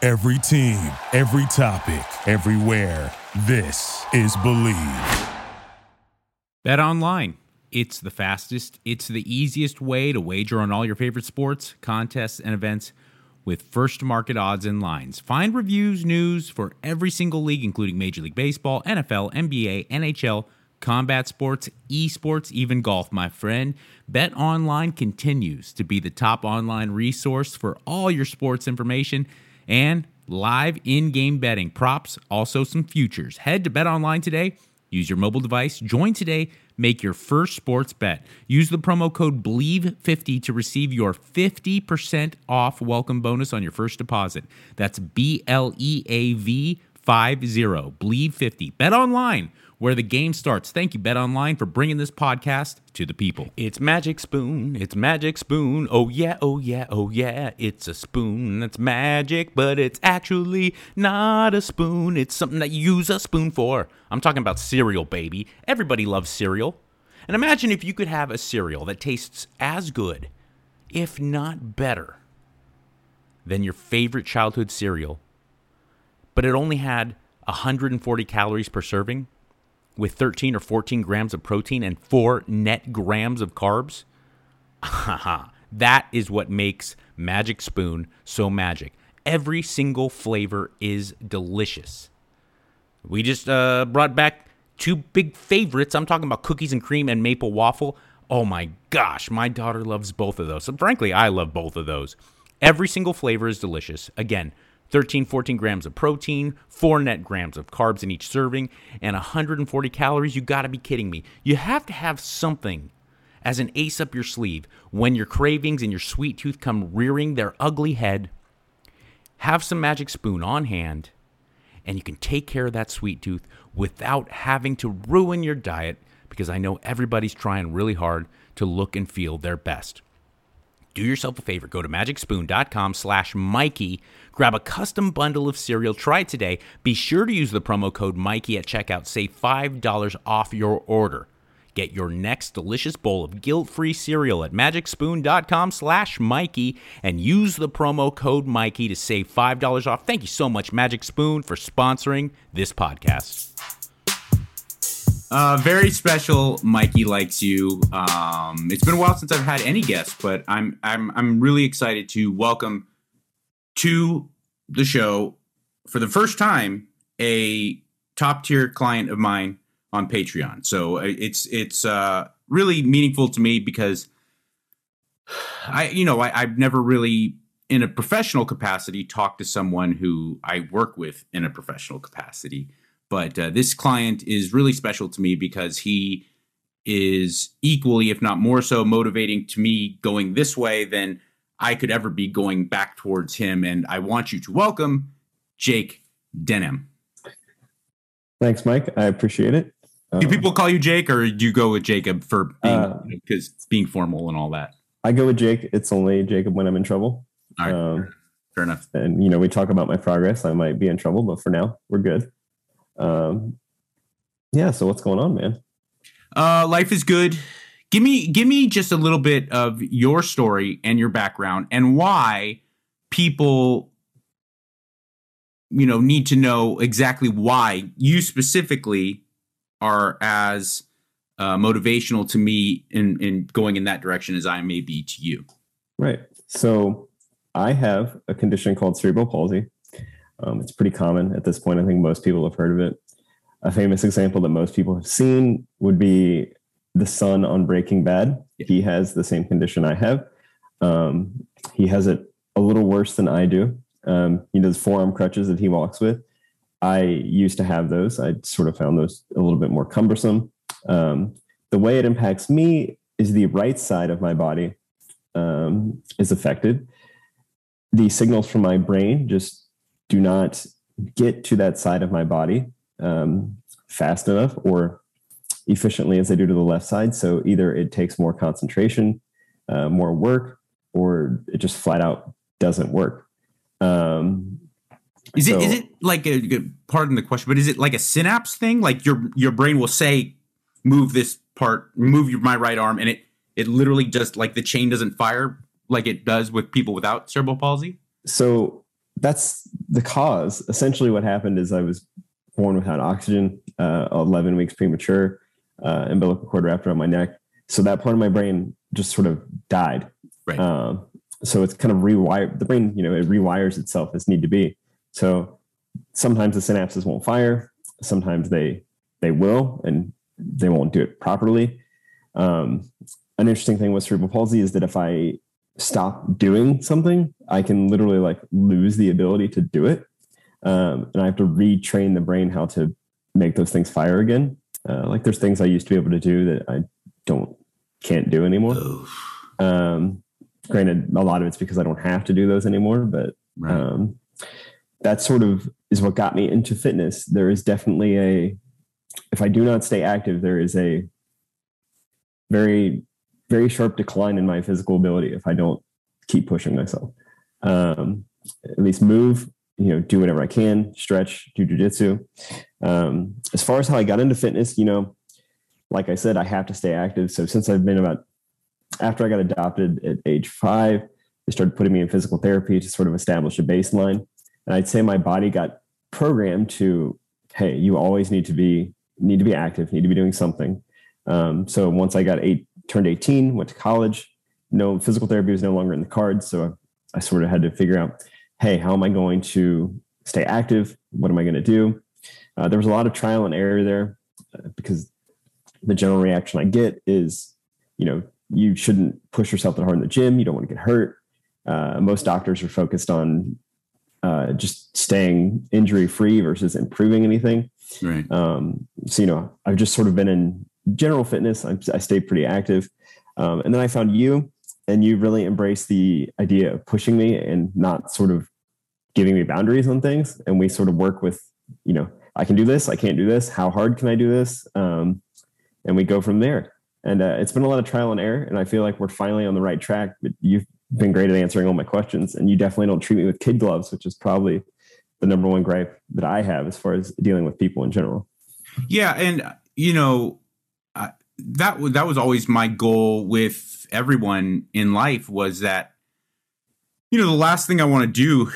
Every team, every topic, everywhere. This is Bleav. Bet online. It's the fastest, it's the easiest way to wager on all your favorite sports, contests, and events with first market odds and lines. Find reviews, news for every single league, including Major League Baseball, NFL, NBA, NHL, combat sports, esports, even golf, my friend. Bet Online continues to be the top online resource for all your sports information and live in game betting, props, also some futures. Head to Bet Online today. Use your mobile device. Join today. Make your first sports bet. Use the promo code BLEAV50 to receive your 50% off welcome bonus on your first deposit. That's B L E A V 50. BLEAV50. Bet online where the game starts. Thank you, Bet Online, for bringing this podcast to the people. It's Magic Spoon. It's Magic Spoon. Oh, yeah, oh, yeah, oh, yeah. It's a spoon that's magic, but it's actually not a spoon. It's something that you use a spoon for. I'm talking about cereal, baby. Everybody loves cereal. And imagine if you could have a cereal that tastes as good, if not better, than your favorite childhood cereal, but it only had 140 calories per serving with 13 or 14 grams of protein and 4 net grams of carbs? that is what makes Magic Spoon so magic. Every single flavor is delicious. We just uh, brought back two big favorites. I'm talking about cookies and cream and maple waffle. Oh my gosh, my daughter loves both of those. And frankly, I love both of those. Every single flavor is delicious. Again, 13, 14 grams of protein, 4 net grams of carbs in each serving, and 140 calories. You gotta be kidding me. You have to have something as an ace up your sleeve when your cravings and your sweet tooth come rearing their ugly head. Have some magic spoon on hand, and you can take care of that sweet tooth without having to ruin your diet because I know everybody's trying really hard to look and feel their best do yourself a favor. Go to magicspoon.com slash mikey. Grab a custom bundle of cereal. Try it today. Be sure to use the promo code mikey at checkout. Save $5 off your order. Get your next delicious bowl of guilt-free cereal at magicspoon.com slash mikey and use the promo code mikey to save $5 off. Thank you so much magic spoon for sponsoring this podcast uh, very special. Mikey likes you. Um, it's been a while since I've had any guests, but I'm I'm I'm really excited to welcome to the show for the first time a top tier client of mine on Patreon. So uh, it's it's uh, really meaningful to me because I you know I, I've never really in a professional capacity talked to someone who I work with in a professional capacity. But uh, this client is really special to me because he is equally, if not more so, motivating to me going this way than I could ever be going back towards him. And I want you to welcome Jake Denham. Thanks, Mike. I appreciate it. Um, do people call you Jake, or do you go with Jacob for being because uh, being formal and all that? I go with Jake. It's only Jacob when I'm in trouble. All right, um, fair enough. And you know, we talk about my progress. I might be in trouble, but for now, we're good. Um, yeah. So what's going on, man? Uh, life is good. Give me, give me just a little bit of your story and your background and why people, you know, need to know exactly why you specifically are as uh, motivational to me in in going in that direction as I may be to you. Right. So I have a condition called cerebral palsy. Um, it's pretty common at this point. I think most people have heard of it. A famous example that most people have seen would be the son on Breaking Bad. Yeah. He has the same condition I have. Um, he has it a little worse than I do. Um, he does forearm crutches that he walks with. I used to have those. I sort of found those a little bit more cumbersome. Um, the way it impacts me is the right side of my body um, is affected the signals from my brain just do not get to that side of my body um, fast enough or efficiently as they do to the left side. So either it takes more concentration, uh, more work, or it just flat out doesn't work. Um, Is so- it is it like a pardon the question, but is it like a synapse thing? Like your your brain will say, move this part, move your, my right arm, and it it literally just like the chain doesn't fire like it does with people without cerebral palsy. so that's the cause. Essentially, what happened is I was born without oxygen, uh, 11 weeks premature, uh, umbilical cord wrapped around my neck. So that part of my brain just sort of died. Right. Um, so it's kind of rewired. The brain, you know, it rewires itself as need to be. So sometimes the synapses won't fire. Sometimes they they will, and they won't do it properly. Um, an interesting thing with cerebral palsy is that if I stop doing something, I can literally like lose the ability to do it. Um, and I have to retrain the brain how to make those things fire again. Uh, like there's things I used to be able to do that I don't, can't do anymore. Um, granted, a lot of it's because I don't have to do those anymore, but Right. um, that sort of is what got me into fitness. There is definitely a, if I do not stay active, there is a very, very sharp decline in my physical ability if I don't keep pushing myself. Um, at least move, you know, do whatever I can, stretch, do jujitsu. Um, as far as how I got into fitness, you know, like I said, I have to stay active. So since I've been about after I got adopted at age five, they started putting me in physical therapy to sort of establish a baseline. And I'd say my body got programmed to, hey, you always need to be need to be active, need to be doing something. Um, so once I got eight, turned 18, went to college, no physical therapy was no longer in the cards. So I sort of had to figure out, hey, how am I going to stay active? What am I going to do? Uh, there was a lot of trial and error there uh, because the general reaction I get is, you know, you shouldn't push yourself that hard in the gym. You don't want to get hurt. Uh, most doctors are focused on uh, just staying injury free versus improving anything. Right. Um, so, you know, I've just sort of been in general fitness. I, I stayed pretty active. Um, and then I found you, and you really embraced the idea of pushing me and not sort of giving me boundaries on things. And we sort of work with, you know, I can do this, I can't do this. How hard can I do this? Um, and we go from there. And uh, it's been a lot of trial and error. And I feel like we're finally on the right track. But you've been great at answering all my questions. And you definitely don't treat me with kid gloves, which is probably the number one gripe that I have as far as dealing with people in general. Yeah, and you know that that was always my goal with everyone in life was that you know the last thing I want to do.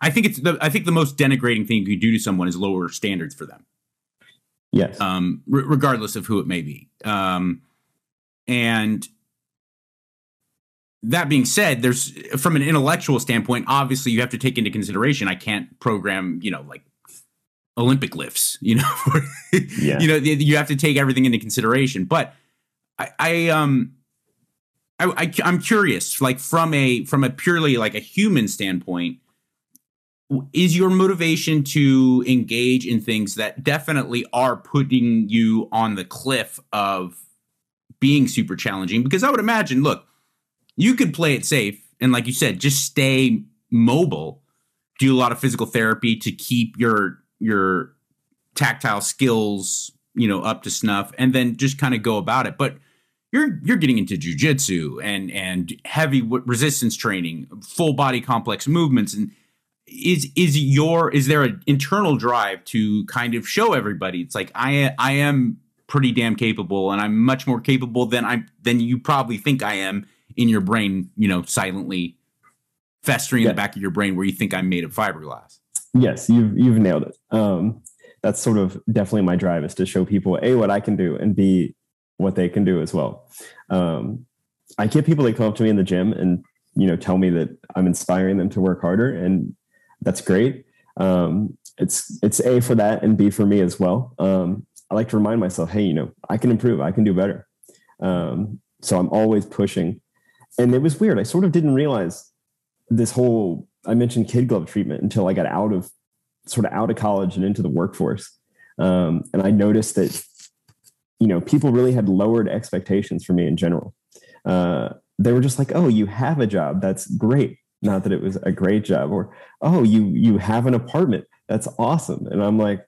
I think it's the I think the most denigrating thing you can do to someone is lower standards for them, Yes. um, r- regardless of who it may be. Um, and that being said, there's from an intellectual standpoint, obviously you have to take into consideration. I can't program, you know, like Olympic lifts, you know, Yeah. you know, you have to take everything into consideration. But I, I um, I, I, I'm curious, like from a from a purely like a human standpoint, is your motivation to engage in things that definitely are putting you on the cliff of being super challenging? Because I would imagine, look, you could play it safe and, like you said, just stay mobile, do a lot of physical therapy to keep your your tactile skills, you know, up to snuff, and then just kind of go about it. But you're you're getting into jujitsu and and heavy resistance training, full body complex movements, and is is your is there an internal drive to kind of show everybody it's like I I am pretty damn capable and I'm much more capable than I than you probably think I am in your brain, you know, silently festering in the back of your brain where you think I'm made of fiberglass. Yes, you've you've nailed it. Um, that's sort of definitely my drive is to show people a what I can do and b what they can do as well. Um, I get people that come up to me in the gym and you know tell me that I'm inspiring them to work harder, and that's great. Um, it's it's a for that and b for me as well. Um, I like to remind myself, hey, you know, I can improve, I can do better. Um, so I'm always pushing. And it was weird. I sort of didn't realize this whole I mentioned kid glove treatment until I got out of sort of out of college and into the workforce. Um, and I noticed that, you know, people really had lowered expectations for me in general. Uh, they were just like, oh, you have a job. That's great. not that it was a great job or oh you you have an apartment that's awesome and i'm like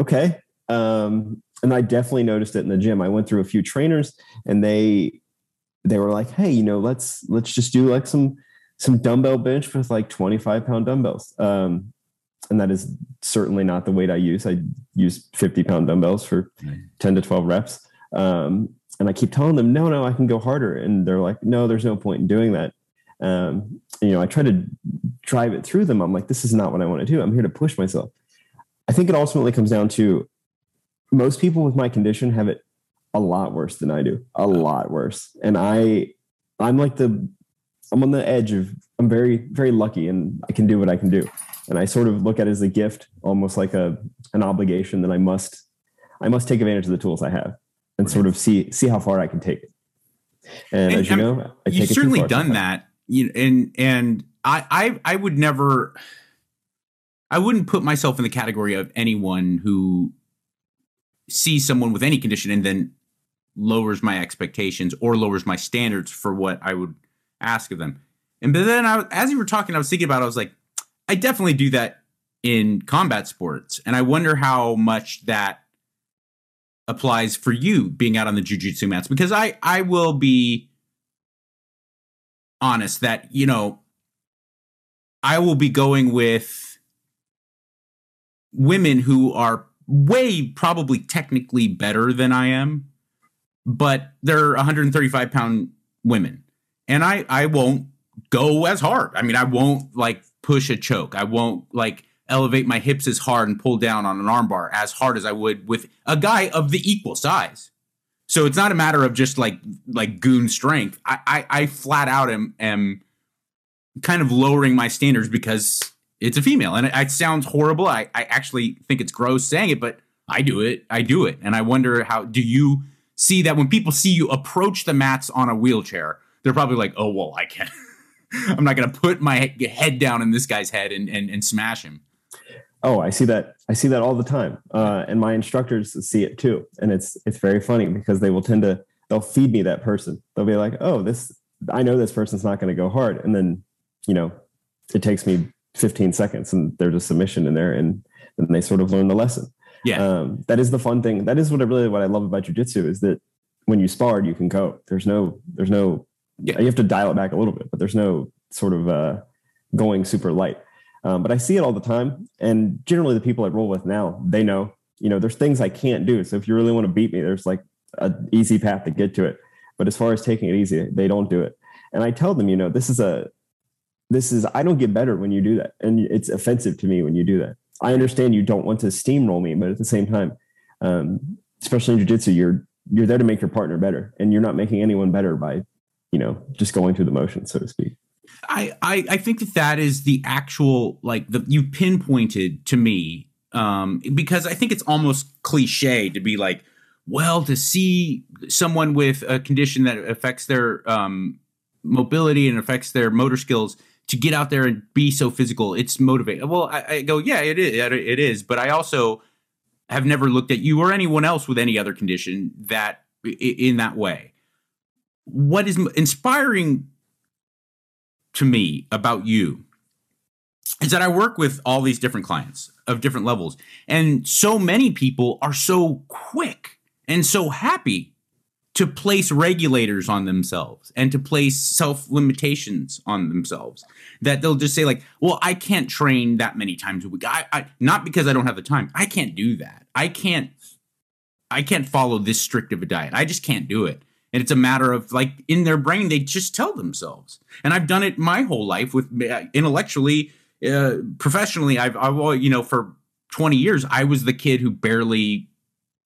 okay um and i definitely noticed it in the gym i went through a few trainers and they they were like hey you know let's let's just do like some some dumbbell bench with like 25 pound dumbbells um and that is certainly not the weight i use i use 50 pound dumbbells for 10 to 12 reps um and i keep telling them no no i can go harder and they're like no there's no point in doing that um, you know, I try to drive it through them. I'm like, this is not what I want to do. I'm here to push myself. I think it ultimately comes down to most people with my condition have it a lot worse than I do, a lot worse. And I, I'm like the, I'm on the edge of, I'm very, very lucky and I can do what I can do. And I sort of look at it as a gift, almost like a, an obligation that I must, I must take advantage of the tools I have and right. sort of see, see how far I can take it. And, and as you I'm, know, I you've certainly done that you and and I, I I would never I wouldn't put myself in the category of anyone who sees someone with any condition and then lowers my expectations or lowers my standards for what I would ask of them. And but then I, as you were talking, I was thinking about, it, I was like, I definitely do that in combat sports, and I wonder how much that applies for you being out on the jujitsu mats because I I will be honest that, you know, I will be going with women who are way probably technically better than I am, but they're 135 pound women. And I, I won't go as hard. I mean, I won't like push a choke. I won't like elevate my hips as hard and pull down on an armbar as hard as I would with a guy of the equal size. So it's not a matter of just like like goon strength. I I, I flat out am am kind of lowering my standards because it's a female, and it, it sounds horrible. I I actually think it's gross saying it, but I do it. I do it, and I wonder how do you see that when people see you approach the mats on a wheelchair, they're probably like, oh well, I can't. I'm not going to put my head down in this guy's head and, and and smash him. Oh, I see that. I see that all the time, uh, and my instructors see it too. And it's it's very funny because they will tend to they'll feed me that person. They'll be like, "Oh, this I know this person's not going to go hard," and then you know, it takes me 15 seconds, and there's a submission in there, and then they sort of learn the lesson. Yeah, um, that is the fun thing. That is what I really what I love about jujitsu is that when you sparred, you can go. There's no there's no yeah. you have to dial it back a little bit, but there's no sort of uh, going super light. Um, but I see it all the time. And generally, the people I roll with now, they know, you know, there's things I can't do. So if you really want to beat me, there's like an easy path to get to it. But as far as taking it easy, they don't do it. And I tell them, you know, this is a, this is, I don't get better when you do that. And it's offensive to me when you do that. I understand you don't want to steamroll me, but at the same time, um, especially in jujitsu, you're, you're there to make your partner better and you're not making anyone better by, you know, just going through the motions, so to speak. I, I, I think that that is the actual like the you pinpointed to me um, because I think it's almost cliche to be like, well, to see someone with a condition that affects their um, mobility and affects their motor skills to get out there and be so physical, it's motivating. Well, I, I go, yeah, it is, it is, but I also have never looked at you or anyone else with any other condition that in that way. What is inspiring to me about you is that I work with all these different clients of different levels. And so many people are so quick and so happy to place regulators on themselves and to place self limitations on themselves that they'll just say like well i can't train that many times a week. I, I not because i don't have the time. I can't do that. I can't i can't follow this strict of a diet. I just can't do it and it's a matter of like in their brain they just tell themselves. And i've done it my whole life with uh, intellectually uh, professionally. I've i've you know for 20 years i was the kid who barely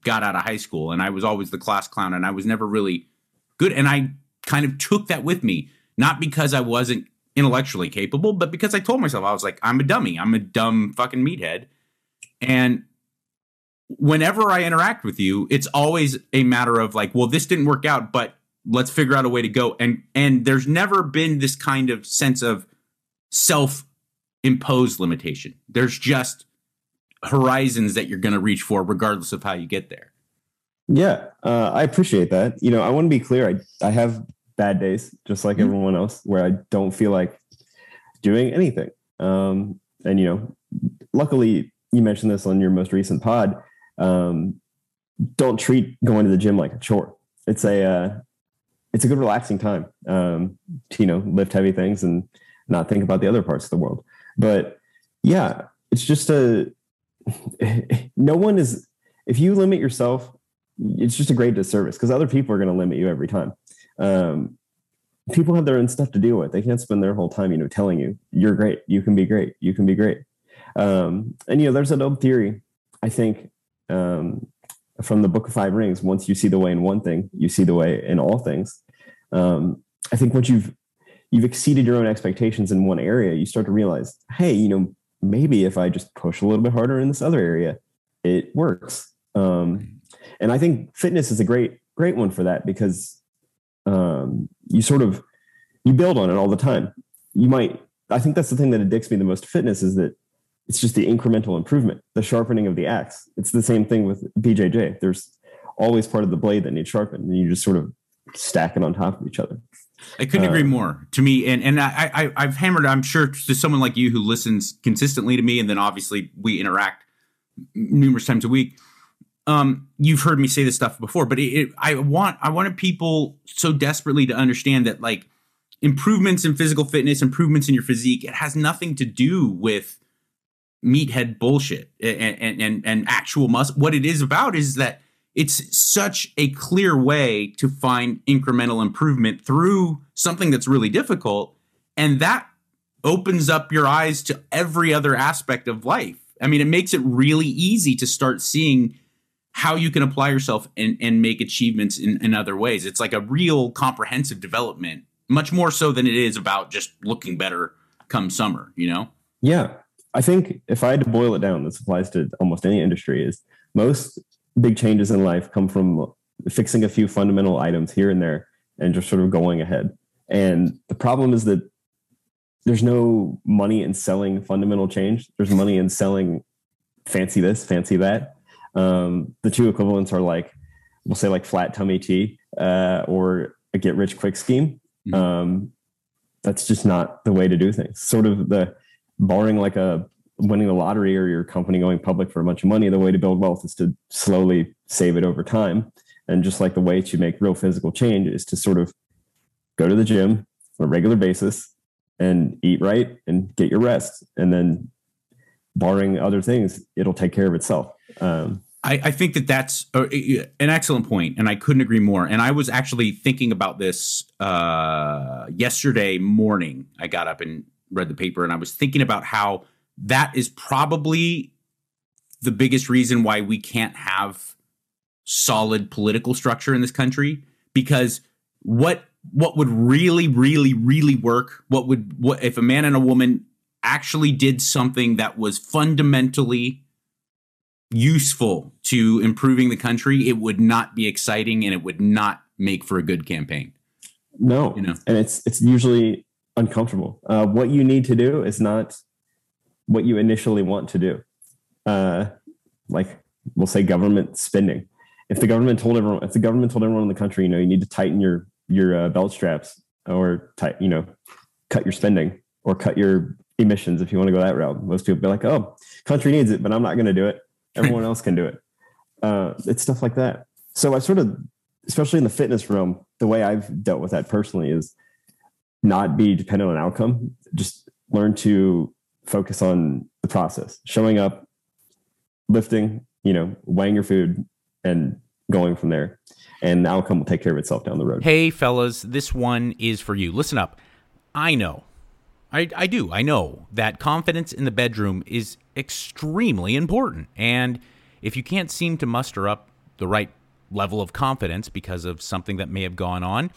got out of high school. And i was always the class clown and i was never really good. And i kind of took that with me not because i wasn't intellectually capable but because i told myself i was like i'm a dummy. I'm a dumb fucking meathead. And whenever I interact with you, it's always a matter of like, well, this didn't work out, but let's figure out a way to go. And and there's never been this kind of sense of self imposed limitation. There's just horizons that you're going to reach for, regardless of how you get there. Yeah, uh, I appreciate that. You know, I want to be clear. I I have bad days, just like mm-hmm. everyone else, where I don't feel like doing anything. Um, and you know, luckily you mentioned this on your most recent pod. Um, don't treat going to the gym like a chore. It's a uh, it's a good relaxing time um, to you know lift heavy things and not think about the other parts of the world. But yeah, it's just a no one is if you limit yourself, it's just a great disservice because other people are going to limit you every time. Um, people have their own stuff to deal with. They can't spend their whole time, you know, telling you you're great, you can be great, you can be great. Um, and you know, there's an old theory, I think, um, from the Book of Five Rings. Once you see the way in one thing, you see the way in all things. Um, I think once you've you've exceeded your own expectations in one area, you start to realize, hey, you know, maybe if I just push a little bit harder in this other area, it works. Um, and I think fitness is a great, great one for that because um, you sort of you build on it all the time. You might. I think that's the thing that addicts me the most to fitness is that it's just the incremental improvement, the sharpening of the axe. It's the same thing with BJJ. There's always part of the blade that needs sharpened, and you just sort of stack it on top of each other. I couldn't agree Uh, more. To me, and and I, I I've hammered. I'm sure to someone like you who listens consistently to me, and then obviously we interact numerous times a week. Um, you've heard me say this stuff before, but it, it, I want I wanted people so desperately to understand that like improvements in physical fitness, improvements in your physique, it has nothing to do with meathead bullshit and and and, actual muscle. What it is about is that it's such a clear way to find incremental improvement through something that's really difficult and that opens up your eyes to every other aspect of life i mean it makes it really easy to start seeing how you can apply yourself and, and make achievements in, in other ways it's like a real comprehensive development much more so than it is about just looking better come summer you know Yeah. I think if I had to boil it down, this applies to almost any industry, is most big changes in life come from fixing a few fundamental items here and there and just sort of going ahead. And the problem is that there's no money in selling fundamental change. There's money in selling fancy this, fancy that. Um, the two equivalents are like, we'll say like flat tummy tea uh, or a get rich quick scheme. Mhm. Um, that's just not the way to do things. Sort of the barring like a winning the lottery or your company going public for a bunch of money, the way to build wealth is to slowly save it over time. And just like the way to make real physical change is to sort of go to the gym on a regular basis and eat right and get your rest. And then barring other things, it'll take care of itself. Um, I, I think that that's uh, an excellent point, and I couldn't agree more. And I was actually thinking about this uh, yesterday morning. I got up and read the paper, and I was thinking about how that is probably the biggest reason why we can't have solid political structure in this country. Because what what would really, really, really work? What would what if a man and a woman actually did something that was fundamentally useful to improving the country, it would not be exciting and it would not make for a good campaign. no, You know. and it's it's usually uncomfortable. Uh, what you need to do is not what you initially want to do. Uh, like we'll say government spending. If the government told everyone, if the government told everyone in the country, you know, you need to tighten your your uh, belt straps or tight, you know, cut your spending or cut your emissions if you want to go that route. Most people be like, oh, country needs it, but I'm not going to do it. Everyone else can do it. Uh, it's stuff like that. So I sort of, especially in the fitness realm, the way I've dealt with that personally is not be dependent on outcome. Just learn to focus on the process, showing up, lifting, you know, weighing your food, and going from there. And the outcome will take care of itself down the road. Hey, fellas, this one is for you. Listen up. I know, I, I do, I know that confidence in the bedroom is extremely important. And if you can't seem to muster up the right level of confidence because of something that may have gone on,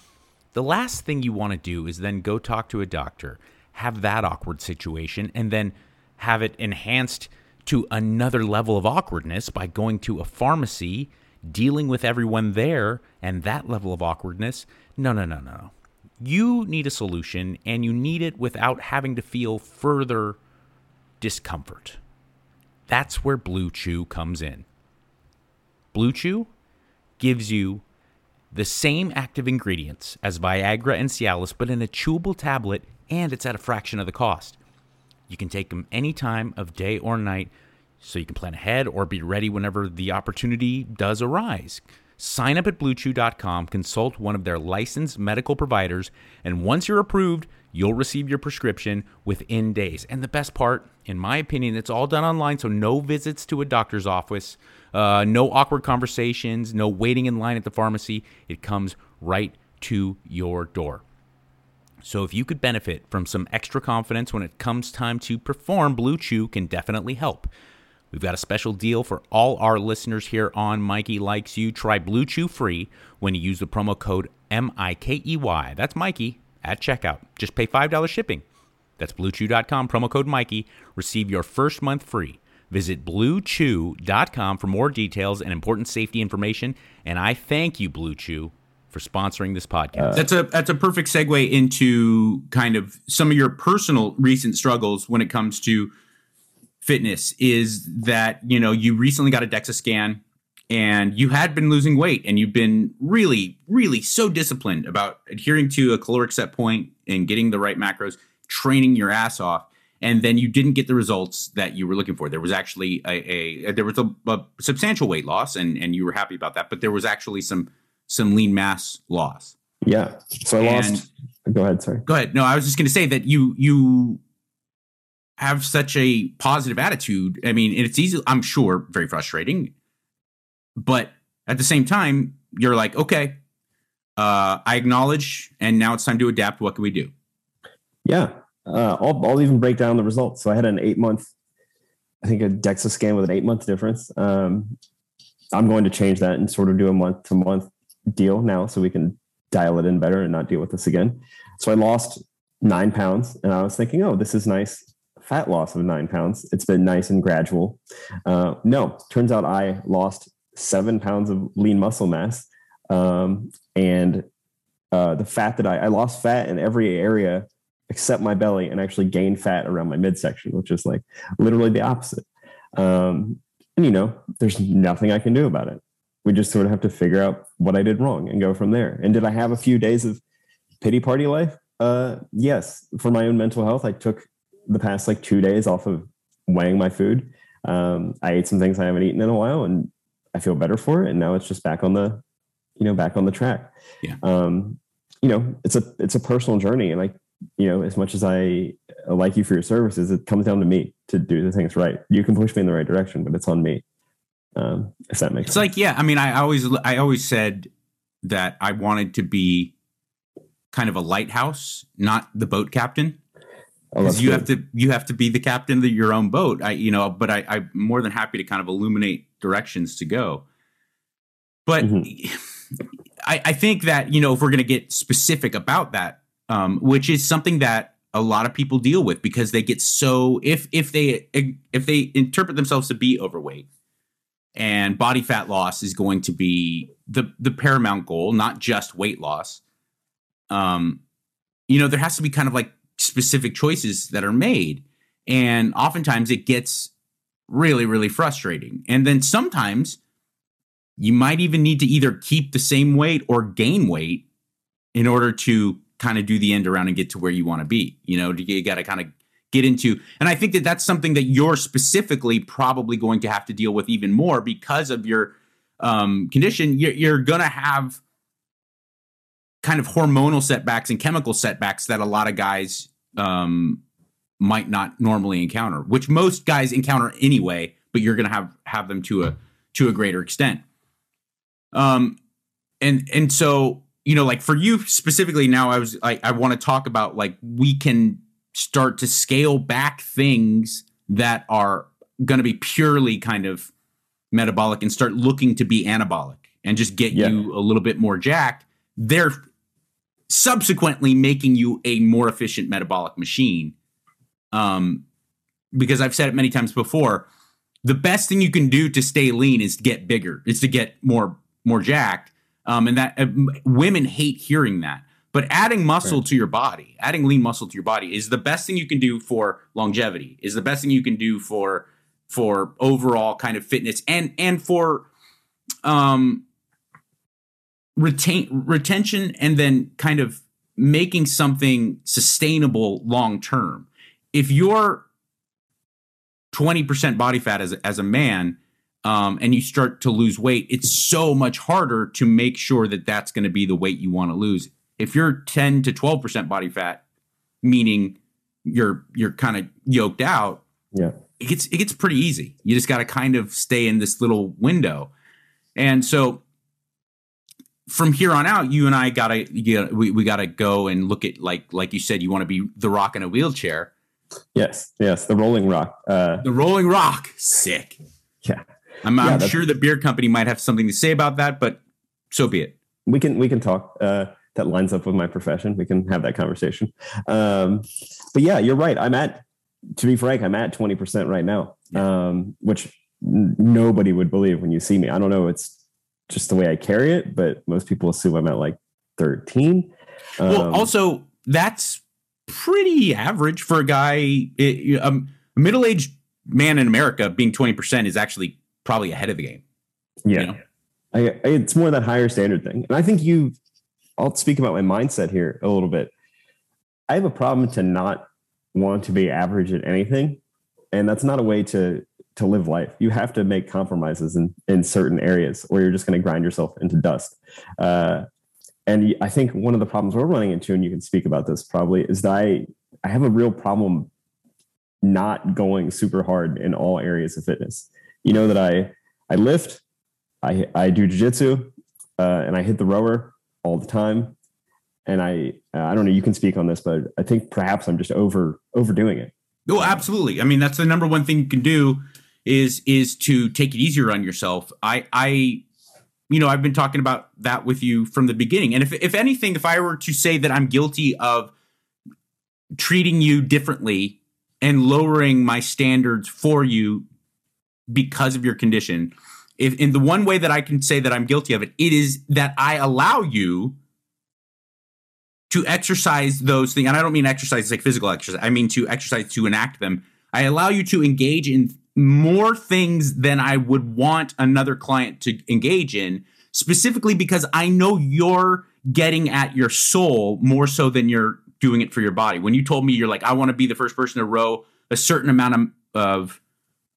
the last thing you want to do is then go talk to a doctor, have that awkward situation, and then have it enhanced to another level of awkwardness by going to a pharmacy, dealing with everyone there, and that level of awkwardness. No, no, no, no. You need a solution, and you need it without having to feel further discomfort. That's where Blue Chew comes in. Blue Chew gives you the same active ingredients as Viagra and Cialis, but in a chewable tablet, and it's at a fraction of the cost. You can take them any time of day or night so you can plan ahead or be ready whenever the opportunity does arise. Sign up at bluechew.com, consult one of their licensed medical providers, and once you're approved, you'll receive your prescription within days. And the best part, in my opinion, it's all done online, so no visits to a doctor's office, uh, no awkward conversations, no waiting in line at the pharmacy. It comes right to your door. So if you could benefit from some extra confidence when it comes time to perform, Blue Chew can definitely help. We've got a special deal for all our listeners here on Mikey Likes You. Try Blue Chew free when you use the promo code M I K E Y. That's Mikey at checkout. Just pay $5 shipping. That's bluechew.com, promo code Mikey. Receive your first month free. Visit bluechew.com for more details and important safety information. And I thank you, Blue Chew, for sponsoring this podcast. That's a that's a perfect segue into kind of some of your personal recent struggles when it comes to fitness is that you know you recently got a DEXA scan and you had been losing weight and you've been really really so disciplined about adhering to a caloric set point and getting the right macros training your ass off and then you didn't get the results that you were looking for there was actually a, a there was a, a substantial weight loss and and you were happy about that but there was actually some some lean mass loss Yeah. So I And- lost. Go ahead. Sorry. go ahead no i was just going to say that you you have such a positive attitude i mean it's easy i'm sure very frustrating but at the same time you're like okay uh i acknowledge and now it's time to adapt what can we do Yeah. Uh, I'll, I'll even break down the results. So I had an eight month, I think a DEXA scan with an eight month difference. Um, I'm going to change that and sort of do a month to month deal now so we can dial it in better and not deal with this again. So I lost nine pounds and I was thinking, oh, this is nice fat loss of nine pounds. It's been nice and gradual. Uh, no, turns out I lost seven pounds of lean muscle mass. Um, and uh, the fat that I, I lost fat in every area except my belly and actually gain fat around my midsection, which is like literally the opposite. Um, and you know, there's nothing I can do about it. We just sort of have to figure out what I did wrong and go from there. And did I have a few days of pity party life? Uh, yes. For my own mental health, I took the past like two days off of weighing my food. Um, I ate some things I haven't eaten in a while, and I feel better for it. And now it's just back on the, you know, back on the track. Yeah. Um, you know, it's a it's a personal journey, and I you know, as much as I like you for your services, it comes down to me to do the things right. You can push me in the right direction, but it's on me. Um, if that makes it's sense. like yeah i mean i always i always said that i wanted to be kind of a lighthouse not the boat captain Oh, because you good. have to you have to be the captain of your own boat. I you know, but I, I'm more than happy to kind of illuminate directions to go. But Mhm. I, I think that you know if we're going to get specific about that, um, which is something that a lot of people deal with because they get so if if they if they interpret themselves to be overweight and body fat loss is going to be the the paramount goal, not just weight loss. Um, you know, there has to be kind of like specific choices that are made. And oftentimes it gets really, really frustrating. And then sometimes you might even need to either keep the same weight or gain weight in order to kind of do the end around and get to where you want to be. You know, you got to kind of get into. And I think that that's something that you're specifically probably going to have to deal with even more because of your um, condition. You're, you're going to have kind of hormonal setbacks and chemical setbacks that a lot of guys um, might not normally encounter, which most guys encounter anyway, but you're going to have have them to a to a greater extent. Um, and and so you know, like for you specifically, now I was I, I want to talk about like we can start to scale back things that are going to be purely kind of metabolic and start looking to be anabolic and just get Yeah. you a little bit more jacked. They're subsequently making you a more efficient metabolic machine. Um, because I've said it many times before, the best thing you can do to stay lean is to get bigger. Is to get more more jacked. Um, and that uh, women hate hearing that. But adding muscle to your body, adding lean muscle to your body, is the best thing you can do for longevity. Is the best thing you can do for for overall kind of fitness and and for um retain retention and then kind of making something sustainable long term. If you're 20% body fat as, as a man um, and you start to lose weight, it's so much harder to make sure that that's going to be the weight you want to lose. If you're 10 to 12% body fat, meaning you're you're kind of yoked out, Yeah. it gets it gets pretty easy. You just got to kind of stay in this little window, and so from here on out, you and I gotta you know, we we gotta go and look at like like you said, you want to be the rock in a wheelchair, Yes. Yes. The Rolling Rock. Uh, the Rolling Rock, sick. Yeah. I'm, Yeah, I'm sure the beer company might have something to say about that, but so be it. we can we can talk uh that lines up with my profession we can have that conversation um but yeah you're right i'm at to be frank i'm at 20% right now um which n- nobody would believe when you see me i don't know it's just the way i carry it but most people assume i'm at like 13 Well, Um, also that's pretty average for a guy. It, um, a middle-aged man in America being 20% is actually probably ahead of the game. yeah. you know? I, I- it's more that higher standard thing. And i think you i'll speak about my mindset here a little bit. I have a problem to not want to be average at anything and that's not a way to to live life. You have to make compromises in in certain areas or you're just going to grind yourself into dust. Uh, and i think one of the problems we're running into and you can speak about this probably is that i i have a real problem not going super hard in all areas of fitness you know that i i lift i i do jiu-jitsu uh, and i hit the rower all the time and i i don't know you can speak on this but i think perhaps i'm just over overdoing it Oh, absolutely. I mean, that's the number one thing you can do is is to take it easier on yourself. I I you know, I've been talking about that with you from the beginning. And if if anything, if I were to say that I'm guilty of treating you differently and lowering my standards for you because of your condition, if in the one way that I can say that I'm guilty of it, it is that I allow you to exercise those things, and I don't mean exercise like physical exercise, I mean to exercise to enact them. I allow you to engage in more things than I would want another client to engage in, specifically because I know you're getting at your soul more so than you're doing it for your body. When you told me you're like, I want to be the first person to row a certain amount of of,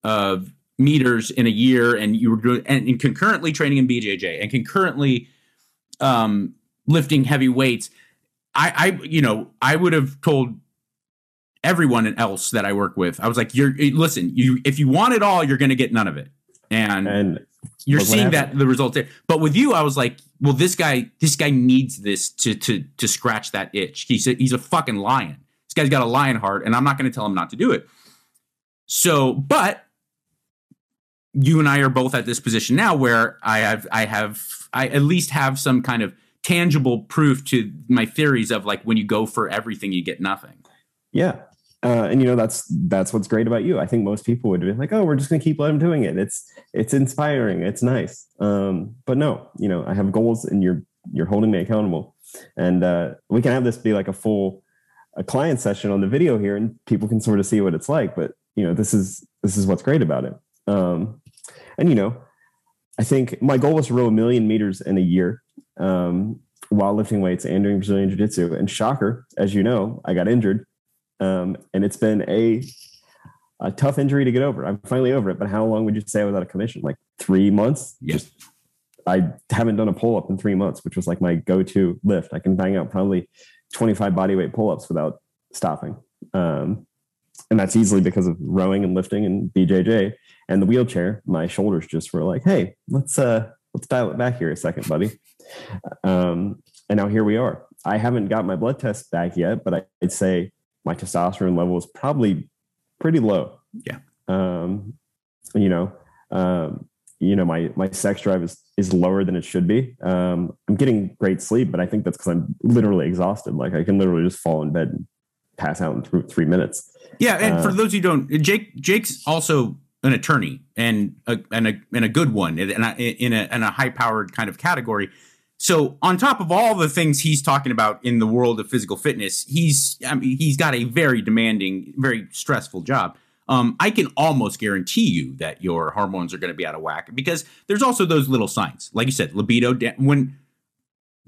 of meters in a year, and you were doing and, and concurrently training in BJJ and concurrently um, lifting heavy weights. I, I, you know, I would have told everyone else that I work with. I was like, "You're listen. You, if you want it all, you're going to get none of it." And, and you're seeing that the results there. But with you, I was like, "Well, this guy, this guy needs this to to to scratch that itch. He's a, he's a fucking lion. This guy's got a lion heart, and I'm not going to tell him not to do it." So, but you and I are both at this position now where I have I have I at least have some kind of tangible proof to my theories of like when you go for everything you get nothing. yeah. Uh, and you know that's that's what's great about you. I think most people would be like oh we're just going to keep letting doing it. It's it's inspiring. It's nice. Um, but no you know i have goals and you're you're holding me accountable. And uh, we can have this be like a full a client session on the video here and people can sort of see what it's like. But you know this is this is what's great about it um, and you know i think my goal was to row a million meters in a year um, while lifting weights and doing brazilian jiu-jitsu and shocker as you know i got injured um, and it's been a a tough injury to get over. I'm finally over it, but how long would you say without a commission? Like three months? Yes. Just I haven't done a pull up in three months, which was like my go to lift. I can bang out probably 25 bodyweight pull ups without stopping. Um, and that's easily because of rowing and lifting and BJJ and the wheelchair. My shoulders just were like, hey, let's uh let's dial it back here a second, buddy. Um, and now here we are. I haven't got my blood test back yet, but I'd say my testosterone level is probably pretty low. Yeah. Um, you know, um, you know, my my sex drive is is lower than it should be. Um, I'm getting great sleep, but I think that's because I'm literally exhausted. Like I can literally just fall in bed and pass out in th- three minutes. Yeah, and for Uh, those who don't, Jake Jake's also an attorney and a and a and a good one in a in a, in a high powered kind of category. So on top of all the things he's talking about in the world of physical fitness, he's I mean, he's got a very demanding, very stressful job. Um, I can almost guarantee you that your hormones are going to be out of whack because there's also those little signs, like you said, libido. da- When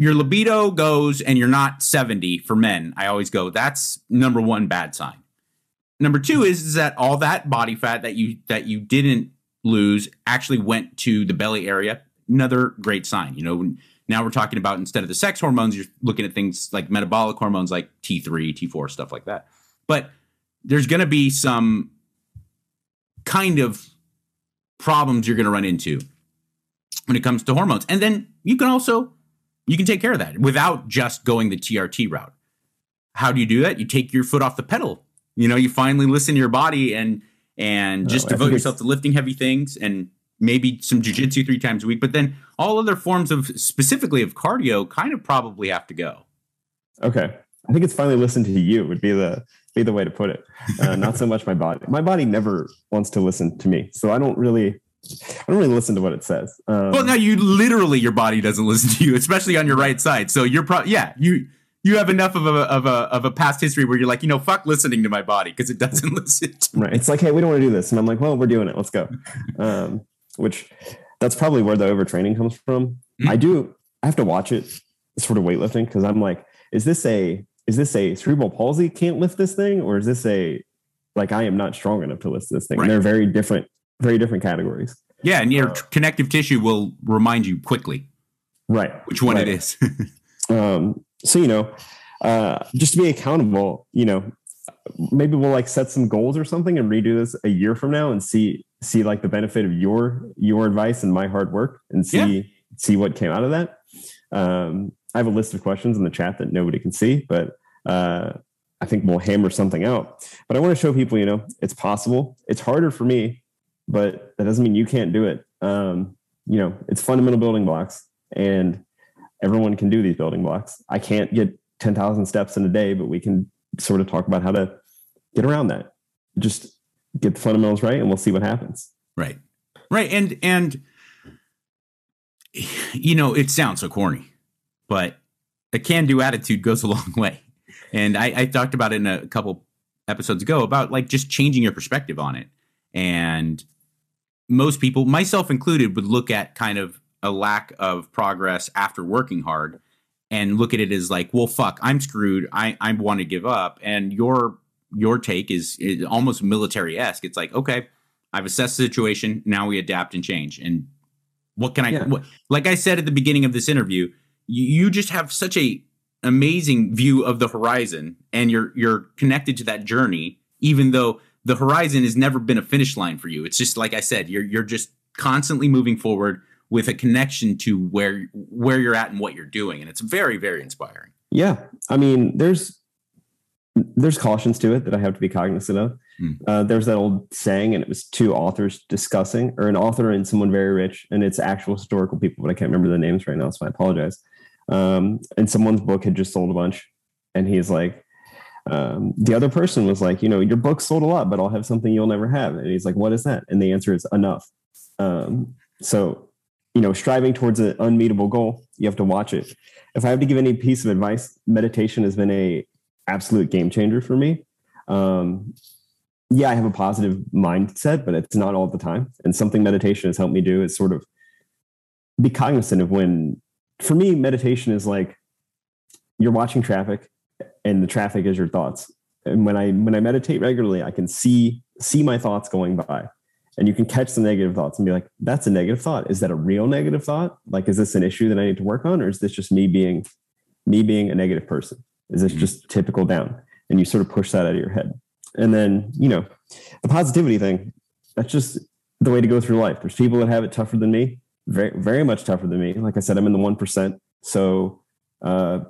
your libido goes and you're not 70 for men, I always go, that's number one bad sign number two hmm. is, is that all that body fat that you that you didn't lose actually went to the belly area. Another great sign. You know, now we're talking about instead of the sex hormones, you're looking at things like metabolic hormones like T3, T4, stuff like that. But there's going to be some kind of problems you're going to run into when it comes to hormones. And then you can also you can take care of that without just going the TRT route. How do you do that? You take your foot off the pedal. You know, you finally listen to your body and and just I devote yourself to lifting heavy things and maybe some jujitsu three times a week. But then all other forms of specifically of cardio kind of probably have to go. Okay. I think it's finally listen to you would be the be the way to put it. Uh, not so much my body. My body never wants to listen to me, so I don't really, I don't really listen to what it says. Um, Well, now you literally your body doesn't listen to you, especially on your right side. So you're probably yeah you you have enough of a of a of a past history where you're like you know fuck listening to my body because it doesn't listen to me. right. It's like, hey, we don't want to do this, and I'm like, well, we're doing it. Let's go. Um, which that's probably where the overtraining comes from. Mhm. I do. I have to watch it, sort of weightlifting, because I'm like, is this a is this a cerebral palsy can't lift this thing, or is this a like I am not strong enough to lift this thing? Right. And they're very different, very different categories. Yeah, and your connective tissue will remind you quickly Right. which one Right. it is. um, so you know uh, just to be accountable you know maybe we'll like set some goals or something and redo this a year from now and see see like the benefit of your your advice and my hard work and see see what came out of that um, i have a list of questions in the chat that nobody can see but uh, i think we'll hammer something out but i want to show people you know it's possible it's harder for me but that doesn't mean you can't do it um, you know it's fundamental building blocks and everyone can do these building blocks. I can't get 10,000 steps in a day, but we can sort of talk about how to get around that. Just get the fundamentals right and we'll see what happens. right. Right. And and you know, it sounds so corny, but a can do attitude goes a long way. And I, I talked about it in a couple episodes ago about like just changing your perspective on it. And most people, myself included, would look at kind of a lack of progress after working hard and look at it as like, well, fuck, I'm screwed. I, I want to give up. And your your take is, is almost military esque. It's like, okay, I've assessed the situation. Now we adapt and change. And what can I, Yeah. what, like I said at the beginning of this interview, you, you just have such a amazing view of the horizon and you're, you're connected to that journey, even though the horizon has never been a finish line for you. It's just, like I said, you're, you're just constantly moving forward with a connection to where, where you're at and what you're doing. And it's very, very inspiring. Yeah. I mean, there's, there's cautions to it that I have to be cognizant of. Hmm. Uh, there's that old saying, and it was two authors discussing, or an author and someone very rich, and it's actual historical people, but I can't remember the names right now, so I apologize. Um, and someone's book had just sold a bunch, and he's like, um, the other person was like, you know, your book sold a lot, but I'll have something you'll never have. And he's like, what is that? And the answer is enough. Um, so, you know, striving towards an unmeetable goal, you have to watch it. If I have to give any piece of advice, meditation has been a absolute game changer for me. Um, yeah, I have a positive mindset, but it's not all the time. And something meditation has helped me do is sort of be cognizant of when, for me, meditation is like you're watching traffic and the traffic is your thoughts. And when I when I meditate regularly, I can see see my thoughts going by. And you can catch the negative thoughts and be like, that's a negative thought. Is that a real negative thought? Like, is this an issue that I need to work on? Or is this just me being me being a negative person? Is this Mhm. just typical down? And you sort of push that out of your head. And then, you know, the positivity thing, that's just the way to go through life. There's people that have it tougher than me, very, very much tougher than me. Like I said, I'm in the 1%. So uh,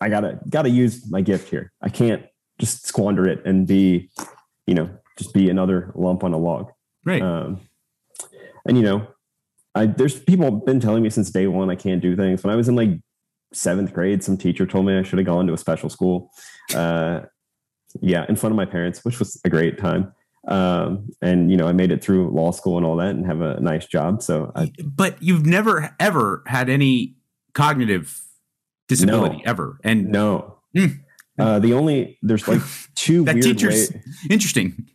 I gotta, gotta use my gift here. I can't just squander it and be, you know, just be another lump on a log. Right. Um, and you know, I there's people been telling me since day one I can't do things. When I was in like seventh grade, some teacher told me I should have gone to a special school. Uh, yeah, in front of my parents, which was a great time. Um, and you know, I made it through law school and all that, and have a nice job. So I, but you've never ever had any cognitive disability No. ever. And no, Hmm. uh, the only there's like two that weird teacher's way- interesting.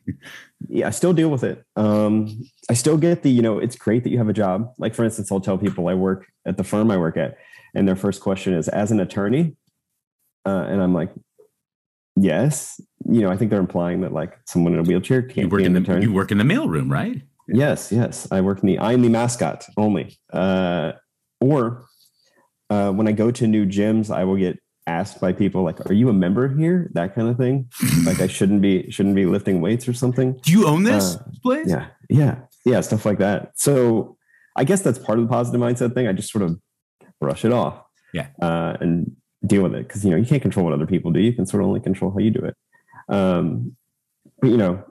yeah, I still deal with it. Um, I still get the, you know, it's great that you have a job. Like, for instance, I'll tell people I work at the firm I work at, and their first question is, as an attorney? Uh, and I'm like, yes. you know, I think they're implying that like someone in a wheelchair can't work be in in the turn. you work in the mailroom, right? Yes, yes. I work in the I'm the mascot only. Uh, or uh, when I go to new gyms, I will get asked by people like, "Are you a member here?" That kind of thing. like I shouldn't be shouldn't be lifting weights or something. Do you own this Uh, place? Yeah, yeah, yeah. Stuff like that. So I guess that's part of the positive mindset thing. I just sort of brush it off. Yeah. uh, and deal with it because you know you can't control what other people do. You can sort of only control how you do it. Um, but you know,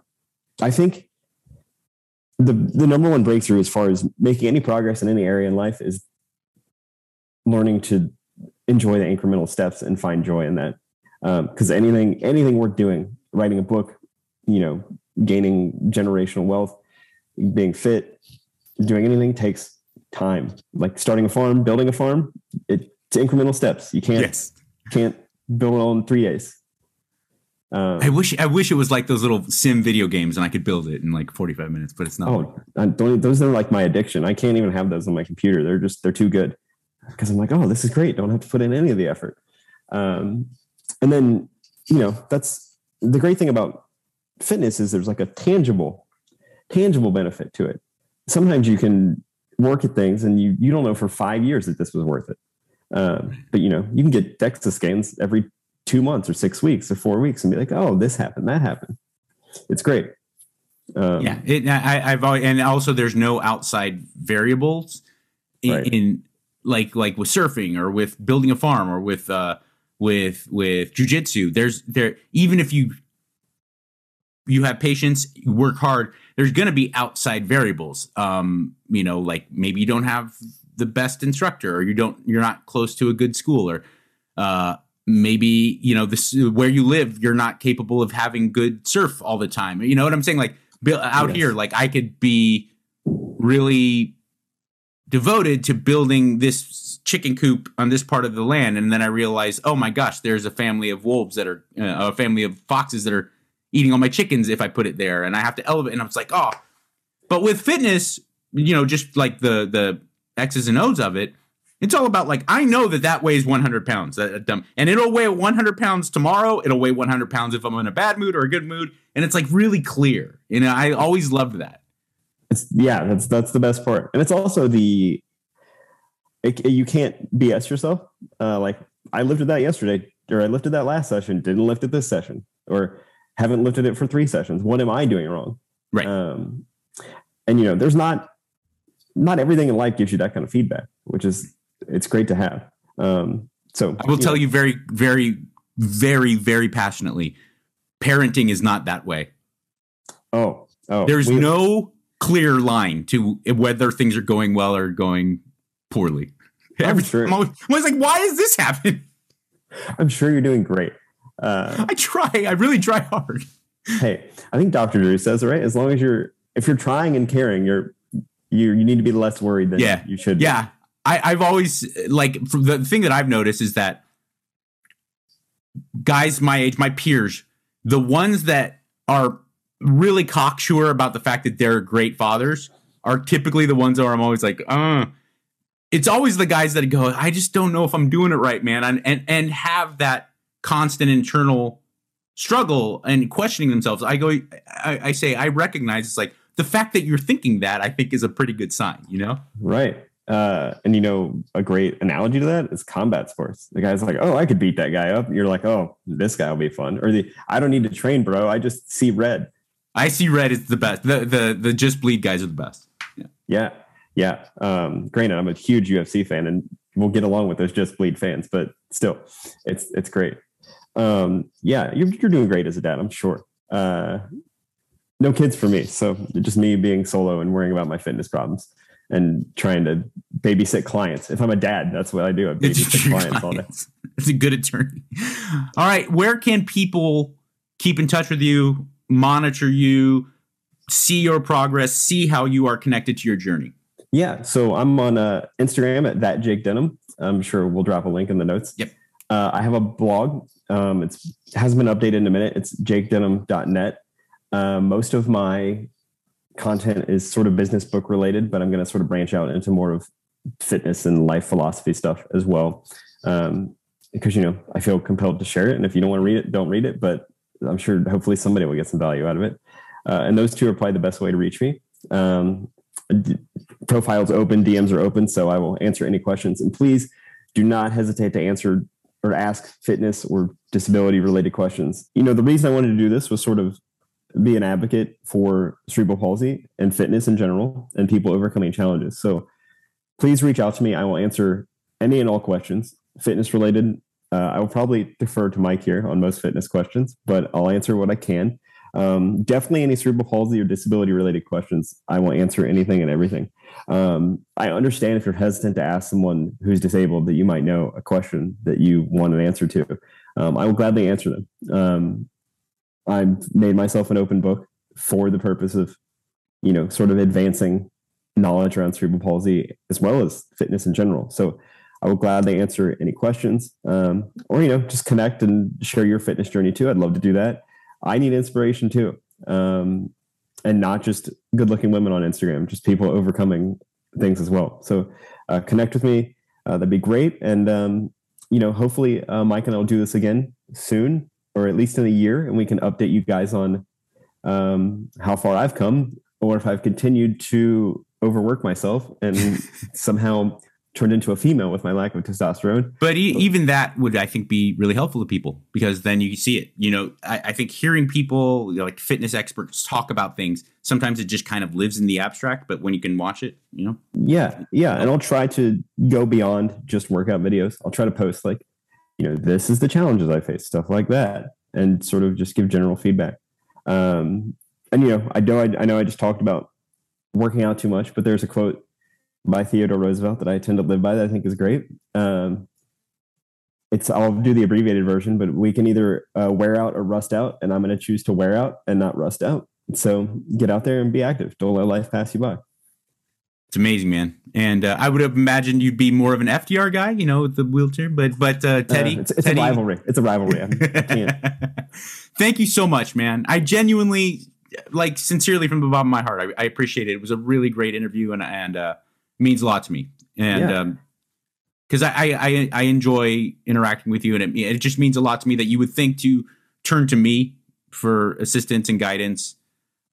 I think the the number one breakthrough as far as making any progress in any area in life is learning to enjoy the incremental steps and find joy in that. Because anything anything worth doing, writing a book, you know, gaining generational wealth, being fit, doing anything takes time. Like starting a farm, building a farm, it's incremental steps. You can't Yes. can't build it all in three days. Um, I wish I wish it was like those little sim video games and I could build it in like 45 minutes, but it's not. Oh, those are like my addiction. I can't even have those on my computer. They're just they're too good because I'm like, oh, this is great. Don't have to put in any of the effort. Um, and then you know that's the great thing about fitness is there's like a tangible, tangible benefit to it. Sometimes you can work at things and you you don't know for five years that this was worth it. Um, but you know you can get DEXA scans every two months or six weeks or four weeks and be like, oh, this happened, that happened. It's great. Um, yeah, it, I, I've always, and also there's no outside variables in, Right. in like like with surfing or with building a farm or with uh with with jujitsu. There's there even if you you have patience, you work hard. There's going to be outside variables. Um, you know, like maybe you don't have the best instructor, or you don't you're not close to a good school, or uh, maybe you know this where you live you're not capable of having good surf all the time you know what i'm saying like out Yes. here like i could be really devoted to building this chicken coop on this part of the land and then i realize oh my gosh there's a family of wolves that are uh, a family of foxes that are eating all my chickens if i put it there and i have to elevate and i was like oh but with fitness you know just like the the x's and o's of it it's all about like I know that that weighs 100 pounds, that dumb, and it'll weigh 100 pounds tomorrow. It'll weigh 100 pounds if I'm in a bad mood or a good mood, and it's like really clear. You know, I always loved that. It's yeah that's that's the best part and it's also the it, you can't bs yourself uh like i lifted that yesterday or i lifted that last session didn't lift it this session or haven't lifted it for three sessions what am i doing wrong Right. um and you know there's not not everything in life gives you that kind of feedback which is it's great to have um so I will tell know, you very, very, very, very passionately. Parenting is not that way. oh oh There's we- no clear line to whether things are going well or going poorly. I'm Every- sure. I'm always, I'm always like, why does this happen? i'm sure you're doing great uh I try. I really try hard. hey, I think Dr. Drew says it right. As long as you're, if you're trying and caring, you're, you you need to be less worried than Yeah. you should. be. Yeah, I, I've always like the thing that I've noticed is that guys my age, my peers, the ones that are really cocksure about the fact that they're great fathers are typically the ones where I'm always like, uh it's always the guys that go, I just don't know if I'm doing it right, man, and and and have that constant internal struggle and questioning themselves. I go, I, I say, I recognize it's like the fact that you're thinking that I think is a pretty good sign, you know. Right. Uh, and you know, a great analogy to that is combat sports. The guy's like, oh, I could beat that guy up. You're like, oh, this guy will be fun. Or the, I don't need to train, bro. I just see red. I see red is the best. The the the just bleed guys are the best. Yeah. Yeah. Um, granted, I'm a huge UFC fan and we'll get along with those just bleed fans, but still, it's it's great. Um, yeah, you're you're doing great as a dad, I'm sure. Uh, no kids for me, so just me being solo and worrying about my fitness problems and trying to babysit clients. If I'm a dad, that's what I do. I babysit clients all day. It's a good attorney. All right, where can people keep in touch with you, monitor you, see your progress, see how you are connected to your journey? Yeah, so I'm on uh, Instagram at that Jake Denham. I'm sure we'll drop a link in the notes. Yep. Uh, I have a blog. Um, it's it hasn't been updated in a minute. It's jakedenham.net. Uh, most of my content is sort of business book related, but I'm going to sort of branch out into more of fitness and life philosophy stuff as well. Um, because you know I feel compelled to share it, and if you don't want to read it, don't read it. But I'm sure hopefully somebody will get some value out of it. Uh, and those two are probably the best way to reach me. Um, d- profiles open, DMs are open, so I will answer any questions. And please do not hesitate to answer or ask fitness or disability related questions. You know, the reason I wanted to do this was sort of be an advocate for cerebral palsy and fitness in general and people overcoming challenges. So please reach out to me. I will answer any and all questions, fitness related. Uh, I will probably defer to Mike here on most fitness questions, but I'll answer what I can. Um, definitely any cerebral palsy or disability related questions. I will answer anything and everything. Um, I understand if you're hesitant to ask someone who's disabled that you might know a question that you want an answer to. Um, I will gladly answer them. Um, I've made myself an open book for the purpose of, you know, sort of advancing knowledge around cerebral palsy as well as fitness in general. So I will gladly answer any questions, um, or you know, just connect and share your fitness journey too. I'd love to do that. I need inspiration too, um, and not just good-looking women on Instagram, just people overcoming things as well. So uh, connect with me. Uh, that'd be great, and um, you know, hopefully, uh, Mike and I will do this again soon, or at least in a year, and we can update you guys on um, how far I've come, or if I've continued to overwork myself and somehow turned into a female with my lack of testosterone. But e- even that would, I think, be really helpful to people because then you see it. You know, I, I think hearing people you know, like fitness experts talk about things sometimes it just kind of lives in the abstract. But when you can watch it, you know, Yeah, yeah, and I'll try to go beyond just workout videos. I'll try to post like, you know, this is the challenges I face, stuff like that, and sort of just give general feedback. Um, and you know, I know I, I know I just talked about working out too much, but there's a quote by Theodore Roosevelt that I tend to live by that I think is great. Um, it's I'll do the abbreviated version, but we can either uh, wear out or rust out, and I'm going to choose to wear out and not rust out. So get out there and be active. Don't let life pass you by. it's amazing, man. And uh, I would have imagined you'd be more of an FDR guy, you know, with the wheelchair. But but uh, Teddy, Uh, it's, it's Teddy, a rivalry. It's a rivalry. I'm- I can't. Thank you so much, man. I genuinely, like, sincerely from the bottom of my heart, I, I appreciate it. It was a really great interview, and and uh, means a lot to me. And Yeah. um, because I, I I I enjoy interacting with you, and it, it just means a lot to me that you would think to turn to me for assistance and guidance.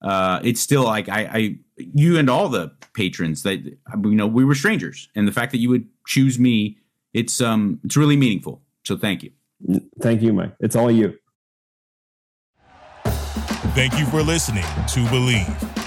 Uh, it's still like I, I you and all the patrons that you know we were strangers, and the fact that you would choose me, it's um it's really meaningful. So thank you. Thank you, Mike. It's all you. Thank you for listening to Bleav.